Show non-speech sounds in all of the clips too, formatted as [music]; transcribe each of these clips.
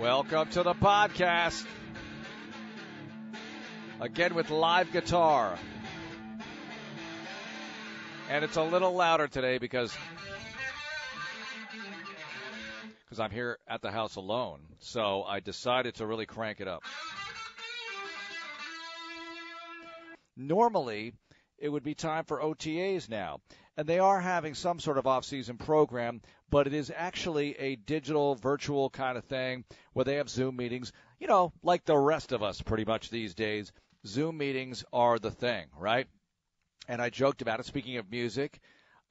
Welcome to the podcast. Again with live guitar. And it's a little louder today because because I'm here at the house alone. So I decided to really crank it up. Normally, it would be time for OTAs now. And they are having some sort of off-season program, but it is actually a digital, virtual kind of thing where they have Zoom meetings. You know, like the rest of us pretty much these days, Zoom meetings are the thing, right? And I joked about it. Speaking of music,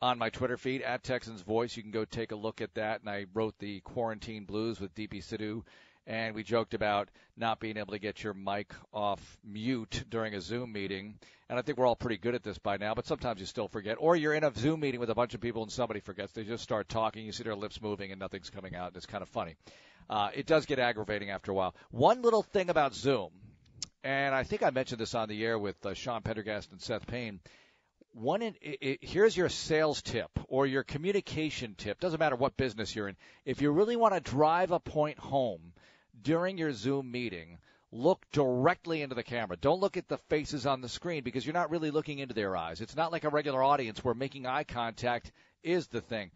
on my Twitter feed at Texans Voice, you can go take a look at that. And I wrote the Quarantine Blues with DP Sidhu and we joked about not being able to get your mic off mute during a Zoom meeting. And I think we're all pretty good at this by now, but sometimes you still forget. Or you're in a Zoom meeting with a bunch of people and somebody forgets. They just start talking. You see their lips moving and nothing's coming out. It's kind of funny. Uh, it does get aggravating after a while. One little thing about Zoom, and I think I mentioned this on the air with uh, Sean Pendergast and Seth Payne. One, it, it, here's your sales tip or your communication tip. Doesn't matter what business you're in. If you really want to drive a point home, during your Zoom meeting, look directly into the camera. Don't look at the faces on the screen because you're not really looking into their eyes. It's not like a regular audience where making eye contact is the thing.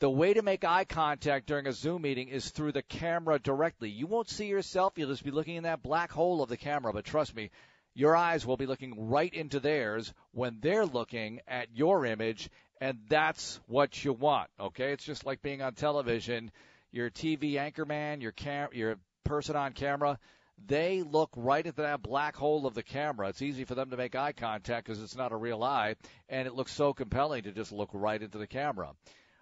The way to make eye contact during a Zoom meeting is through the camera directly. You won't see yourself. You'll just be looking in that black hole of the camera. But trust me, your eyes will be looking right into theirs when they're looking at your image. And that's what you want. Okay. It's just like being on television. Your TV anchorman, your cam, your person on camera, they look right into that black hole of the camera. It's easy for them to make eye contact because it's not a real eye, and it looks so compelling to just look right into the camera.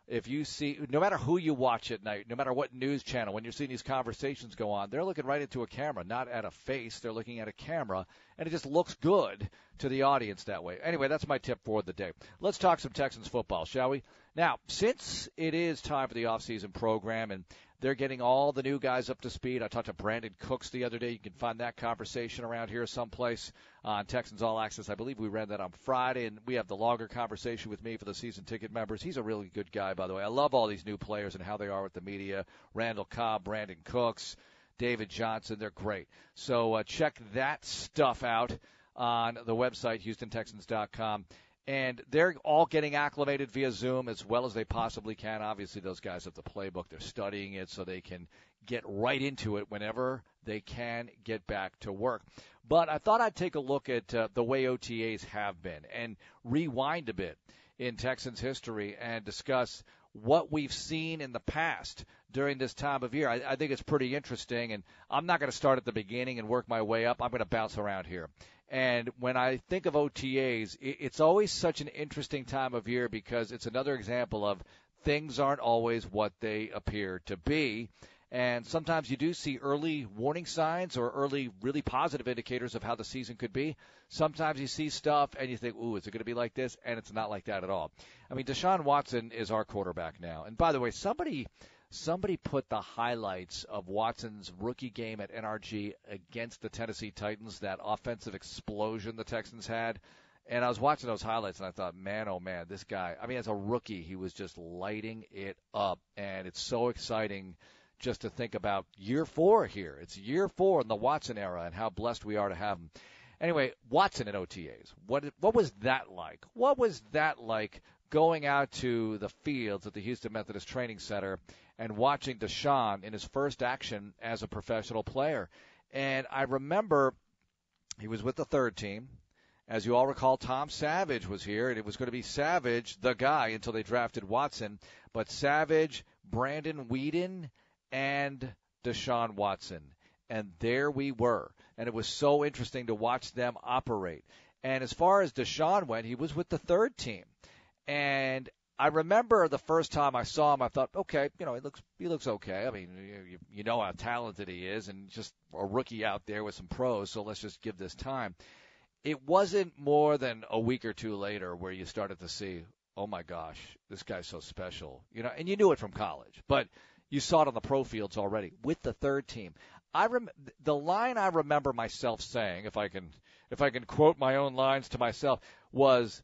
If you see, no matter who you watch at night, no matter what news channel, when you're seeing these conversations go on, they're looking right into a camera, not at a face. They're looking at a camera, and it just looks good to the audience that way. Anyway, that's my tip for the day. Let's talk some Texans football, shall we? Now, since it is time for the off-season program, and they're getting all the new guys up to speed. I talked to Brandin Cooks the other day. You can find that conversation around here someplace on Texans All Access. I believe we ran that on Friday, and we have the longer conversation with me for the season ticket members. He's a really good guy, by the way. I love all these new players and how they are with the media. Randall Cobb, Brandin Cooks, David Johnson. They're great. So uh, check that stuff out on the website, HoustonTexans.com and they're all getting acclimated via Zoom as well as they possibly can. Obviously, those guys have the playbook; they're studying it so they can get right into it whenever they can get back to work. But I thought I'd take a look at uh, the way OTAs have been and rewind a bit in Texans history and discuss what we've seen in the past during this time of year. I, I think it's pretty interesting, and I'm not going to start at the beginning and work my way up. I'm going to bounce around here. And when I think of OTAs, it's always such an interesting time of year because it's another example of things aren't always what they appear to be. And sometimes you do see early warning signs or early really positive indicators of how the season could be. Sometimes you see stuff and you think, ooh, is it going to be like this? And it's not like that at all. I mean, Deshaun Watson is our quarterback now. And by the way, somebody somebody put the highlights of Watson's rookie game at NRG against the Tennessee Titans, that offensive explosion the Texans had. And I was watching those highlights and I thought, man, oh man, this guy, I mean, as a rookie, he was just lighting it up. And it's so exciting just to think about year four here. It's year four in the Watson era and how blessed we are to have him. Anyway, Watson at OTAs. What, what was that like? What was that like going out to the fields at the Houston Methodist Training Center and watching Deshaun in his first action as a professional player. And I remember he was with the third team. As you all recall, Tom Savage was here, and it was going to be Savage, the guy, until they drafted Watson. But Savage, Brandon Weeden, and Deshaun Watson. And there we were. And it was so interesting to watch them operate. And as far as Deshaun went, he was with the third team. And I remember the first time I saw him, I thought, okay, you know, he looks he looks okay. I mean, you, you know how talented he is, and just a rookie out there with some pros. So let's just give this time. It wasn't more than a week or two later where you started to see, oh my gosh, this guy's so special, you know, and you knew it from college, but you saw it on the pro fields already with the third team. I rem- the line I remember myself saying, if I can, if I can quote my own lines to myself, was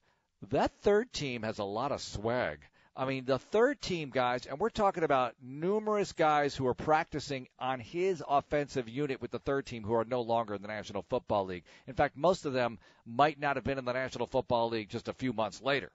that third team has a lot of swag. I mean, the third team guys, and we're talking about numerous guys who are practicing on his offensive unit with the third team who are no longer in the National Football League. In fact, most of them might not have been in the National Football League just a few months later.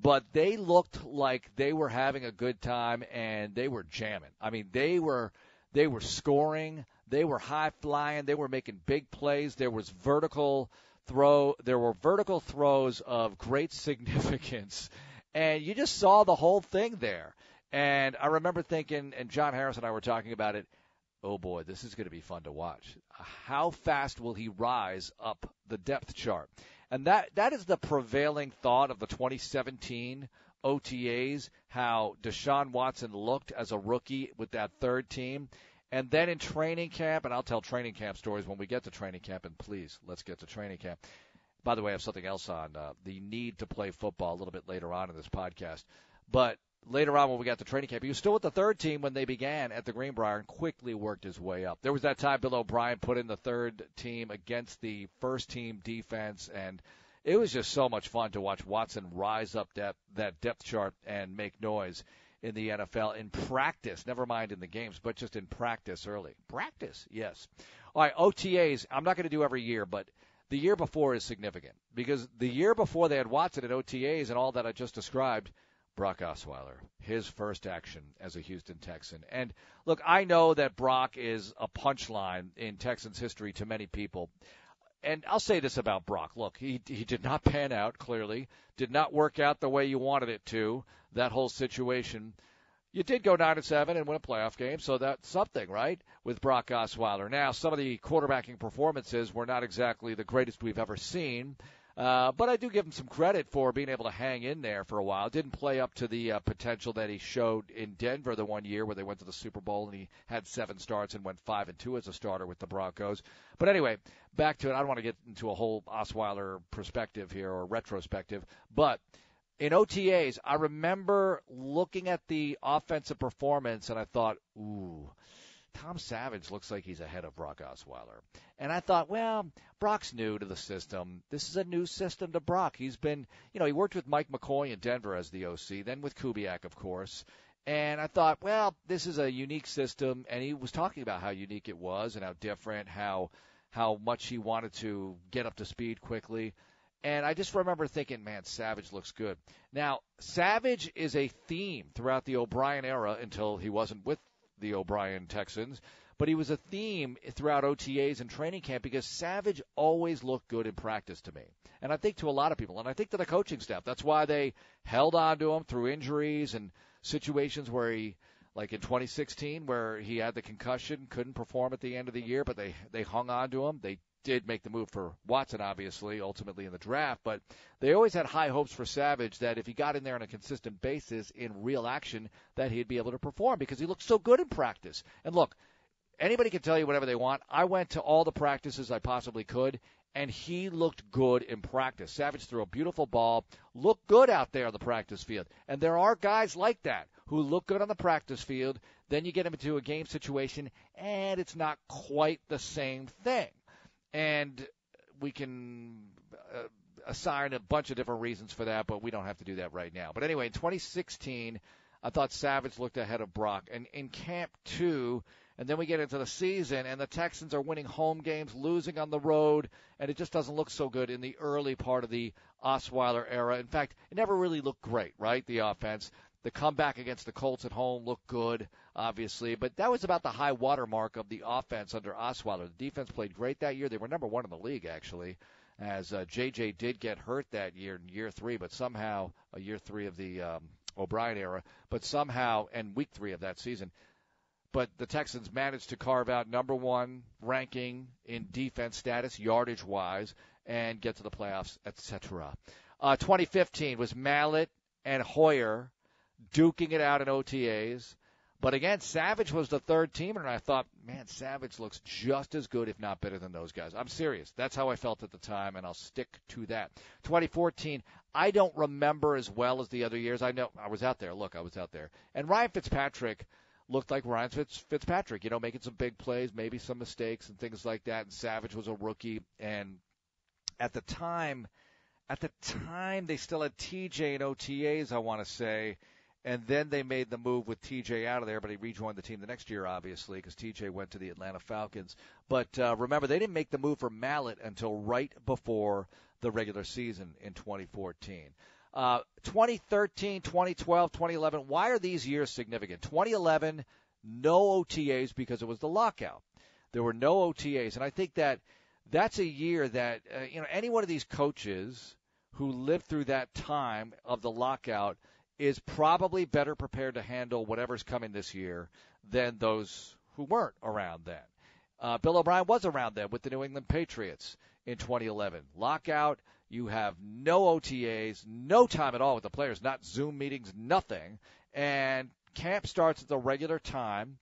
But they looked like they were having a good time and they were jamming. I mean, they were they were scoring, they were high flying, they were making big plays. There was vertical throw, there were vertical throws of great [laughs] significance and you just saw the whole thing there. And I remember thinking, and John Harris and I were talking about it. Oh boy, this is going to be fun to watch. How fast will he rise up the depth chart? And that that is the prevailing thought of the 2017 OTAs. How Deshaun Watson looked as a rookie with that third team. And then in training camp, and I'll tell training camp stories when we get to training camp, and please, let's get to training camp. By the way, I have something else on uh, the need to play football a little bit later on in this podcast. But later on, when we got to training camp, he was still with the third team when they began at the Greenbrier and quickly worked his way up. There was that time Bill O'Brien put in the third team against the first team defense, and it was just so much fun to watch Watson rise up that, that depth chart and make noise in the NFL in practice, never mind in the games, but just in practice early. Practice, yes. All right, OTAs, I'm not going to do every year, but – the year before is significant because the year before they had Watson at OTAs and all that I just described, Brock Osweiler, his first action as a Houston Texan. And look, I know that Brock is a punchline in Texans history to many people. And I'll say this about Brock. Look, he he did not pan out clearly, did not work out the way you wanted it to. That whole situation you did go nine and seven and win a playoff game, so that's something, right? With Brock Osweiler. Now, some of the quarterbacking performances were not exactly the greatest we've ever seen, uh, but I do give him some credit for being able to hang in there for a while. Didn't play up to the uh, potential that he showed in Denver the one year where they went to the Super Bowl and he had seven starts and went five and two as a starter with the Broncos. But anyway, back to it. I don't want to get into a whole Osweiler perspective here or retrospective, but in OTAs, I remember looking at the offensive performance and I thought, ooh, Tom Savage looks like he's ahead of Brock Osweiler. And I thought, well, Brock's new to the system. This is a new system to Brock. He's been, you know, he worked with Mike McCoy in Denver as the OC, then with Kubiak, of course. And I thought, well, this is a unique system. And he was talking about how unique it was and how different, how how much he wanted to get up to speed quickly. And I just remember thinking, man, Savage looks good. Now, Savage is a theme throughout the O'Brien era until he wasn't with the O'Brien Texans. But he was a theme throughout OTAs and training camp because Savage always looked good in practice to me. And I think to a lot of people, and I think to the coaching staff, that's why they held on to him through injuries and situations where he, like in 2016, where he had the concussion, couldn't perform at the end of the year, but they they hung on to him. They did make the move for Watson, obviously, ultimately in the draft, but they always had high hopes for Savage that if he got in there on a consistent basis in real action, that he'd be able to perform because he looked so good in practice. And look, anybody can tell you whatever they want. I went to all the practices I possibly could, and he looked good in practice. Savage threw a beautiful ball, looked good out there on the practice field. And there are guys like that who look good on the practice field. Then you get him into a game situation, and it's not quite the same thing and we can uh, assign a bunch of different reasons for that, but we don't have to do that right now. But anyway, in 2016, I thought Savage looked ahead of Brock, and in Camp Two. And then we get into the season, and the Texans are winning home games, losing on the road, and it just doesn't look so good in the early part of the Osweiler era. In fact, it never really looked great, right? The offense. The comeback against the Colts at home looked good, obviously, but that was about the high water mark of the offense under Osweiler. The defense played great that year. They were number one in the league, actually, as uh, JJ did get hurt that year in year three, but somehow, uh, year three of the um, O'Brien era, but somehow, and week three of that season, but the Texans managed to carve out number one ranking in defense status, yardage wise, and get to the playoffs, etc. Uh, 2015 was Mallett and Hoyer duking it out in OTAs. But again, Savage was the third teamer, and I thought, man, Savage looks just as good, if not better than those guys. I'm serious. That's how I felt at the time, and I'll stick to that. 2014, I don't remember as well as the other years. I know I was out there. Look, I was out there. And Ryan Fitzpatrick looked like Ryan Fitz, Fitzpatrick, you know, making some big plays, maybe some mistakes and things like that. And Savage was a rookie, and at the time, at the time, they still had TJ and OTAs, I want to say and then they made the move with TJ out of there, but he rejoined the team the next year, obviously, because TJ went to the Atlanta Falcons. But uh, remember, they didn't make the move for Mallett until right before the regular season in 2014. Uh, 2013, 2012, 2011. Why are these years significant? 2011, no OTAs because it was the lockout. There were no OTAs, and I think that that's a year that uh, you know any one of these coaches who lived through that time of the lockout is probably better prepared to handle whatever's coming this year than those who weren't around then. Uh, Bill O'Brien was around then with the New England Patriots in 2011. Lockout, you have no OTAs, no time at all with the players, not Zoom meetings, nothing. And camp starts at the regular time,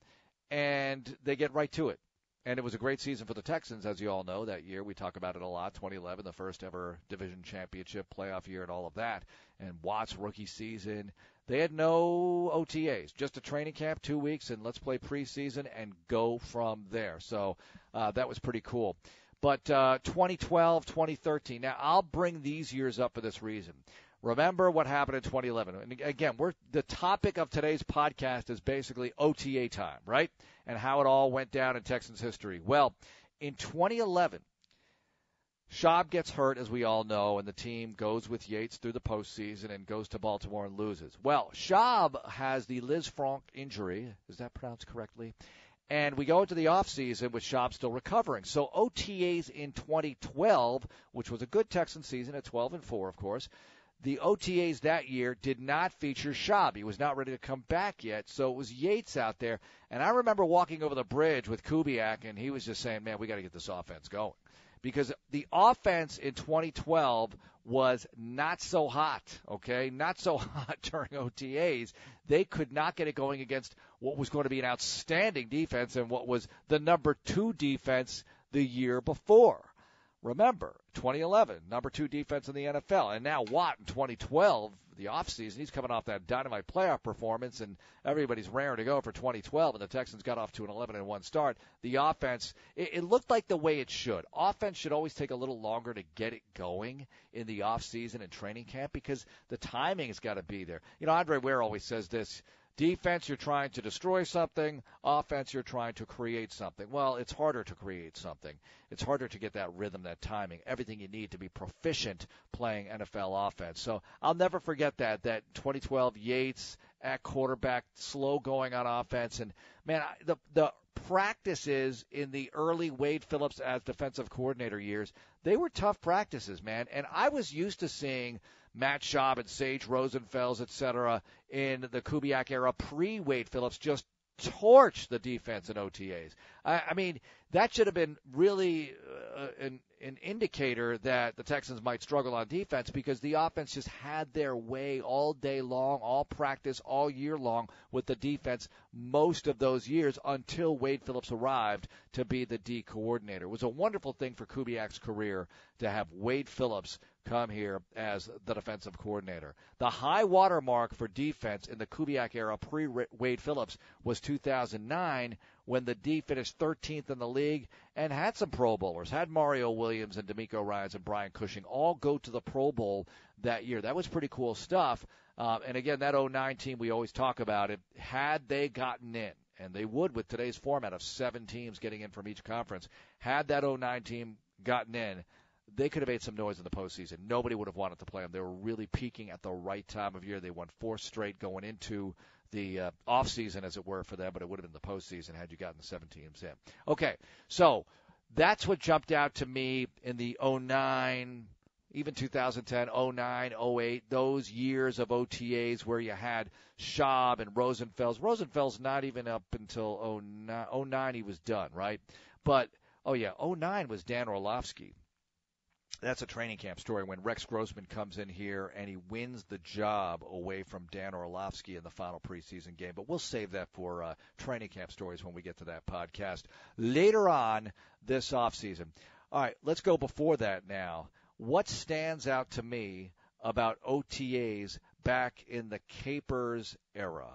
and they get right to it. And it was a great season for the Texans, as you all know, that year. We talk about it a lot. 2011, the first ever division championship playoff year and all of that. And Watt's rookie season. They had no OTAs, just a training camp, two weeks, and let's play preseason and go from there. So uh, that was pretty cool. But uh, 2012, 2013. Now, I'll bring these years up for this reason. Remember what happened in 2011. And again, we're the topic of today's podcast is basically OTA time, right? And how it all went down in Texans history. Well, in 2011, Schaub gets hurt, as we all know, and the team goes with Yates through the postseason and goes to Baltimore and loses. Well, Schaub has the Lisfranc injury. Is that pronounced correctly? And we go into the offseason with Schaub still recovering. So OTAs in 2012, which was a good Texan season at 12 and 4, of course, the OTAs that year did not feature Schaub. He was not ready to come back yet, so it was Yates out there. And I remember walking over the bridge with Kubiak, and he was just saying, "Man, we got to get this offense going," because the offense in 2012 was not so hot. Okay, not so [laughs] hot during OTAs. They could not get it going against what was going to be an outstanding defense and what was the number two defense the year before. Remember, 2011, number two defense in the NFL, and now Watt in 2012, the offseason, he's coming off that dynamite playoff performance, and everybody's raring to go for 2012, and the Texans got off to an 11 and 1 start. The offense, it, it looked like the way it should. Offense should always take a little longer to get it going in the offseason and training camp because the timing has got to be there. You know, Andre Ware always says this Defense, you're trying to destroy something. Offense, you're trying to create something. Well, it's harder to create something. It's harder to get that rhythm, that timing, everything you need to be proficient playing NFL offense. So I'll never forget that, that 2012 Yates at quarterback, slow going on offense. And man, the, the practices in the early Wade Phillips as defensive coordinator years, they were tough practices, man. And I was used to seeing Matt Schaub and Sage Rosenfels, et cetera, in the Kubiak era pre Wade Phillips just torch the defense in OTAs. I, I mean, that should have been really uh, an, an indicator that the Texans might struggle on defense because the offense just had their way all day long, all practice, all year long with the defense most of those years until Wade Phillips arrived to be the D coordinator. It was a wonderful thing for Kubiak's career to have Wade Phillips come here as the defensive coordinator. The high water mark for defense in the Kubiak era pre Wade Phillips was 2009 when the D finished 13th in the league and had some Pro Bowlers, had Mario Williams and DeMeco Ryans and Brian Cushing all go to the Pro Bowl that year. That was pretty cool stuff. Uh, and again, that 09 team we always talk about it. Had they gotten in, and they would with today's format of seven teams getting in from each conference, had that 09 team gotten in, they could have made some noise in the postseason. Nobody would have wanted to play them. They were really peaking at the right time of year. They won four straight going into the uh, off season, as it were, for them, but it would have been the postseason had you gotten the seven teams in. Okay, so that's what jumped out to me in the 09, even 2010, 09, 08, those years of OTAs where you had Schaub and Rosenfels. Rosenfels not even up until 09, 09 he was done, right? But, oh yeah, 09 was Dan Orlovsky that's a training camp story when Rex Grossman comes in here and he wins the job away from Dan Orlovsky in the final preseason game. But we'll save that for uh, training camp stories when we get to that podcast later on this offseason. All right, let's go before that now. What stands out to me about OTAs back in the Capers era?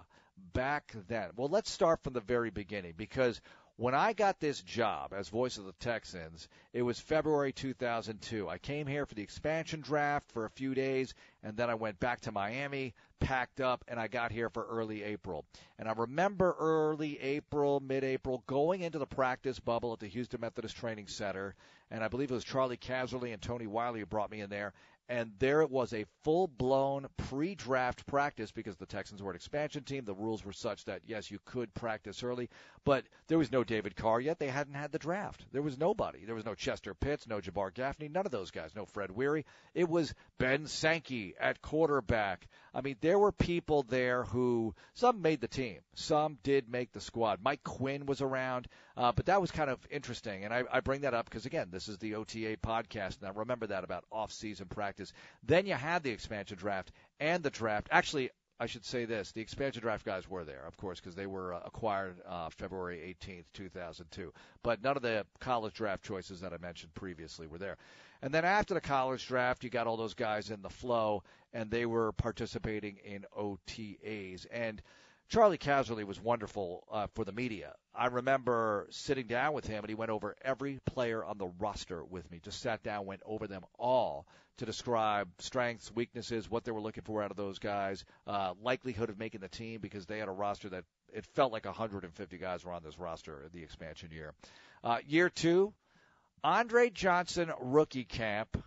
Back then. Well, let's start from the very beginning because When I got this job as voice of the Texans, it was February 2002. I came here for the expansion draft for a few days, and then I went back to Miami, packed up, and I got here for early April. And I remember early April, mid April, going into the practice bubble at the Houston Methodist Training Center, and I believe it was Charlie Casserly and Tony Wyllie who brought me in there, and there it was a full blown pre draft practice because the Texans were an expansion team. The rules were such that, yes, you could practice early, but there was no David Carr yet. They hadn't had the draft. There was nobody. There was no Chester Pitts, no Jabbar Gaffney, none of those guys, no Fred Weary. It was Ben Sankey at quarterback. I mean, there were people there who, some made the team, some did make the squad. Mike Quinn was around, uh, but that was kind of interesting. And I, I bring that up because, again, this is the OTA podcast, I remember that about off season practice practice. Then you had the expansion draft and the draft. Actually, I should say this: the expansion draft guys were there, of course, because they were uh, acquired uh, February 18th, 2002. But none of the college draft choices that I mentioned previously were there. And then after the college draft, you got all those guys in the flow, and they were participating in OTAs. And Charlie Casserly was wonderful uh, for the media. I remember sitting down with him, and he went over every player on the roster with me. Just sat down, went over them all to describe strengths, weaknesses, what they were looking for out of those guys, uh, likelihood of making the team because they had a roster that it felt like 150 guys were on this roster the expansion year. Uh, year two, Andre Johnson rookie camp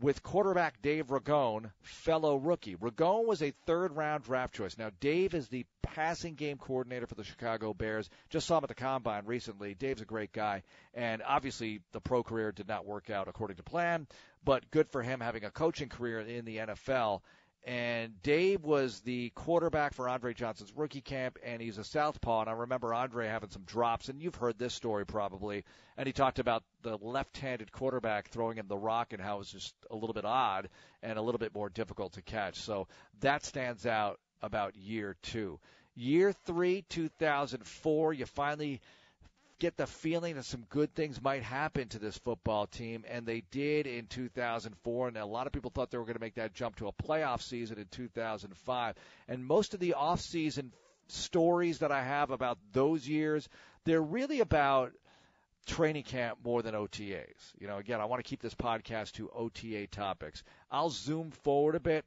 with quarterback Dave Ragone, fellow rookie. Ragone was a third round draft choice. Now, Dave is the passing game coordinator for the Chicago Bears. Just saw him at the combine recently. Dave's a great guy. And obviously, the pro career did not work out according to plan, but good for him having a coaching career in the NFL and Dave was the quarterback for Andre Johnson's rookie camp, and he's a southpaw. And I remember Andre having some drops, and you've heard this story probably. And he talked about the left-handed quarterback throwing him the rock and how it was just a little bit odd and a little bit more difficult to catch. So that stands out about year two. Year three, 2004, you finally get the feeling that some good things might happen to this football team, and they did in 2004. And a lot of people thought they were going to make that jump to a playoff season in 2005. And most of the off-season stories that I have about those years, they're really about training camp more than OTAs. You know, again, I want to keep this podcast to OTA topics. I'll zoom forward a bit.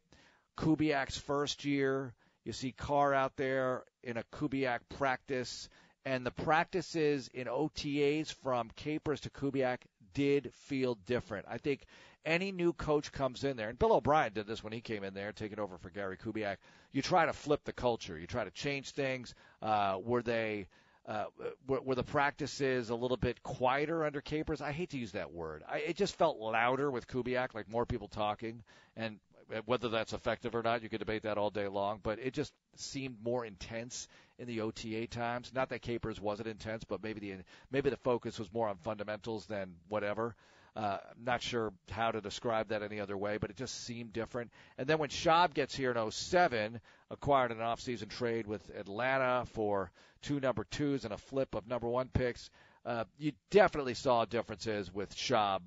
Kubiak's first year, you see Carr out there in a Kubiak practice and the practices in OTAs from Capers to Kubiak did feel different. I think any new coach comes in there, and Bill O'Brien did this when he came in there, taking over for Gary Kubiak. You try to flip the culture. You try to change things. Uh, were they uh, were, were the practices a little bit quieter under Capers? I hate to use that word. I, it just felt louder with Kubiak, like more people talking. And whether that's effective or not, you could debate that all day long. But it just seemed more intense in the OTA times. Not that Capers wasn't intense, but maybe the maybe the focus was more on fundamentals than whatever. Uh, not sure how to describe that any other way, but it just seemed different. And then when Schaub gets here in 07, acquired an off-season trade with Atlanta for two number twos and a flip of number one picks, uh, you definitely saw differences with Schaub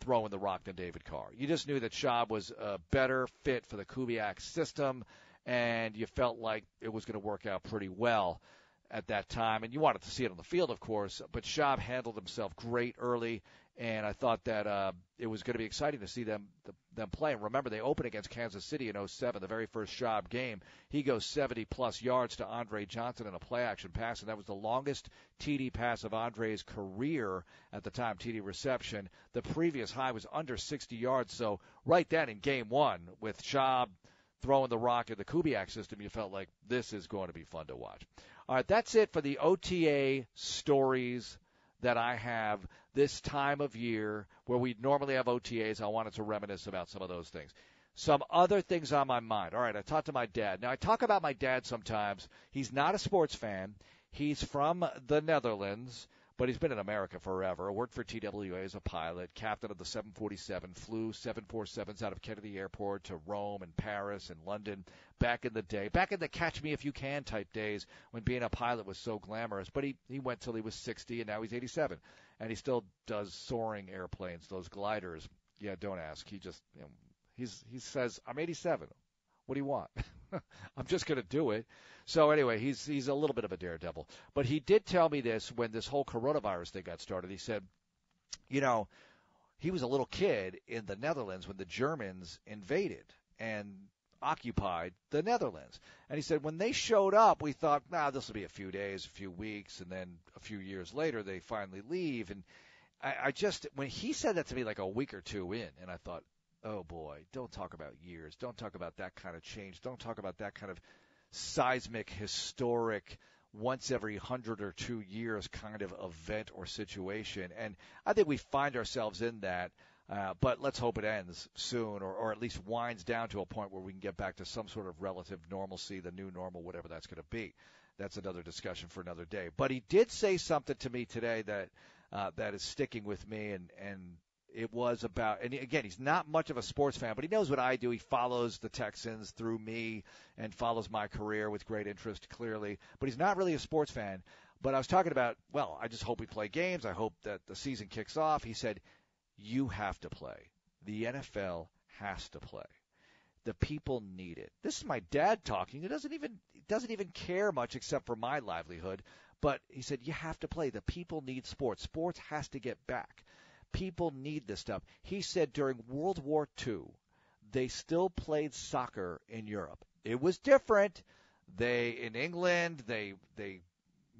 throwing the rock than David Carr. You just knew that Schaub was a better fit for the Kubiak system and you felt like it was going to work out pretty well at that time. And you wanted to see it on the field, of course, but Schaub handled himself great early, and I thought that uh, it was going to be exciting to see them them play. And remember, they opened against Kansas City in 07, the very first Schaub game. He goes 70 plus yards to Andre Johnson in a play action pass, and that was the longest TD pass of Andre's career at the time, TD reception. The previous high was under 60 yards. So right then in game one, with Schaub throwing the rock in the Kubiak system, you felt like this is going to be fun to watch. All right, that's it for the OTA stories that I have this time of year where we normally have OTAs. I wanted to reminisce about some of those things. Some other things on my mind. All right, I talked to my dad. Now, I talk about my dad sometimes. He's not a sports fan. He's from the Netherlands but he's been in America forever. Worked for TWA as a pilot, captain of the 747, flew 747s out of Kennedy Airport to Rome and Paris and London back in the day, back in the catch me if you can type days when being a pilot was so glamorous. But he, he went till he was 60 and now he's 87. And he still does soaring airplanes, those gliders. Yeah, don't ask. He just, you know, he's, he says, I'm 87. What do you want? [laughs] [laughs] I'm just going to do it. So anyway, he's he's a little bit of a daredevil. But he did tell me this when this whole coronavirus thing got started. He said, you know, he was a little kid in the Netherlands when the Germans invaded and occupied the Netherlands. And he said when they showed up, we thought, nah, this will be a few days, a few weeks, and then a few years later they finally leave. And I, I just when he said that to me like a week or two in, and I thought, oh boy, don't talk about years, don't talk about that kind of change, don't talk about that kind of seismic, historic, once every hundred or two years kind of event or situation. And I think we find ourselves in that. Uh, but let's hope it ends soon, or, or at least winds down to a point where we can get back to some sort of relative normalcy, the new normal, whatever that's going to be. That's another discussion for another day. But he did say something to me today that uh, that is sticking with me, and and it was about, and again, he's not much of a sports fan, but he knows what I do. He follows the Texans through me and follows my career with great interest, clearly. But he's not really a sports fan. But I was talking about, well, I just hope we play games. I hope that the season kicks off. He said, you have to play. The NFL has to play. The people need it. This is my dad talking. He doesn't even doesn't even care much except for my livelihood. But he said you have to play. The people need sports. Sports has to get back. People need this stuff. He said during World War II, they still played soccer in Europe. It was different. They in England, they they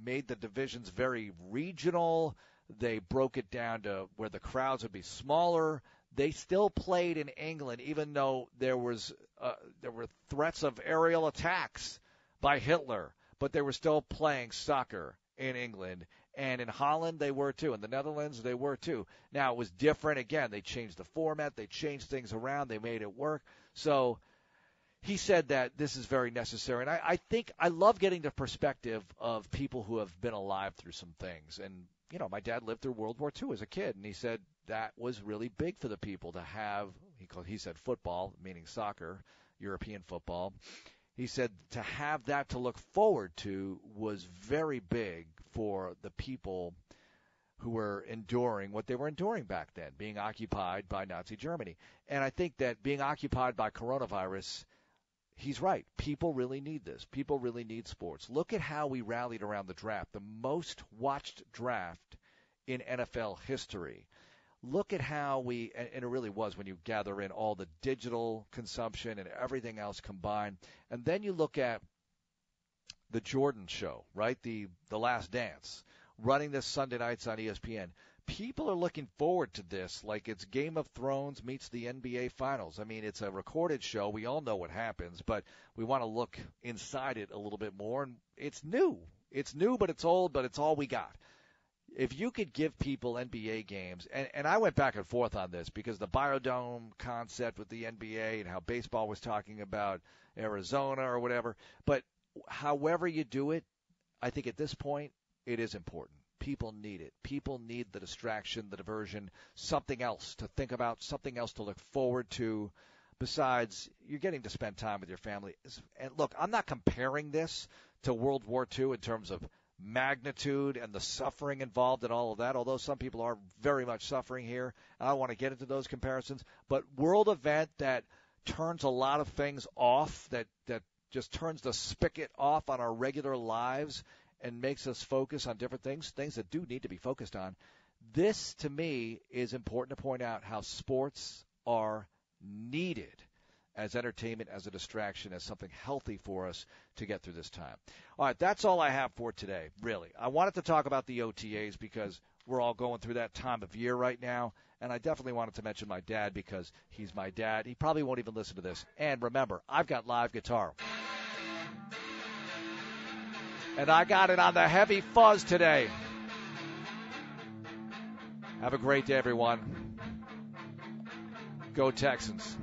made the divisions very regional. They broke it down to where the crowds would be smaller. They still played in England, even though there was uh, there were threats of aerial attacks by Hitler, but they were still playing soccer in England and in Holland they were too. In the Netherlands they were too. Now it was different. Again, they changed the format, they changed things around, they made it work. So he said that this is very necessary, and I, I think I love getting the perspective of people who have been alive through some things. And you know, my dad lived through World War II as a kid, and he said that was really big for the people to have. He called he said football, meaning soccer, European football. He said to have that to look forward to was very big for the people who were enduring what they were enduring back then, being occupied by Nazi Germany. And I think that being occupied by coronavirus, he's right. People really need this. People really need sports. Look at how we rallied around the draft, the most watched draft in NFL history. Look at how we, and it really was when you gather in all the digital consumption and everything else combined. And then you look at the Jordan show, right? The the Last Dance, running this Sunday nights on ESPN. People are looking forward to this like it's Game of Thrones meets the NBA Finals. I mean, it's a recorded show. We all know what happens, but we want to look inside it a little bit more. And it's new. It's new, but it's old, but it's all we got. If you could give people NBA games, and, and I went back and forth on this because the Biodome concept with the NBA and how baseball was talking about Arizona or whatever, but however you do it, I think at this point it is important. People need it. People need the distraction, the diversion, something else to think about, something else to look forward to. Besides, you're getting to spend time with your family. And look, I'm not comparing this to World War II in terms of magnitude and the suffering involved and all of that, although some people are very much suffering here. I don't want to get into those comparisons, but world event that turns a lot of things off that that just turns the spigot off on our regular lives and makes us focus on different things, things that do need to be focused on. This, to me, is important to point out how sports are needed as entertainment, as a distraction, as something healthy for us to get through this time. All right, that's all I have for today, really. I wanted to talk about the OTAs because we're all going through that time of year right now. And I definitely wanted to mention my dad because he's my dad. He probably won't even listen to this. And remember, I've got live guitar. And I got it on the heavy fuzz today. Have a great day, everyone. Go Texans.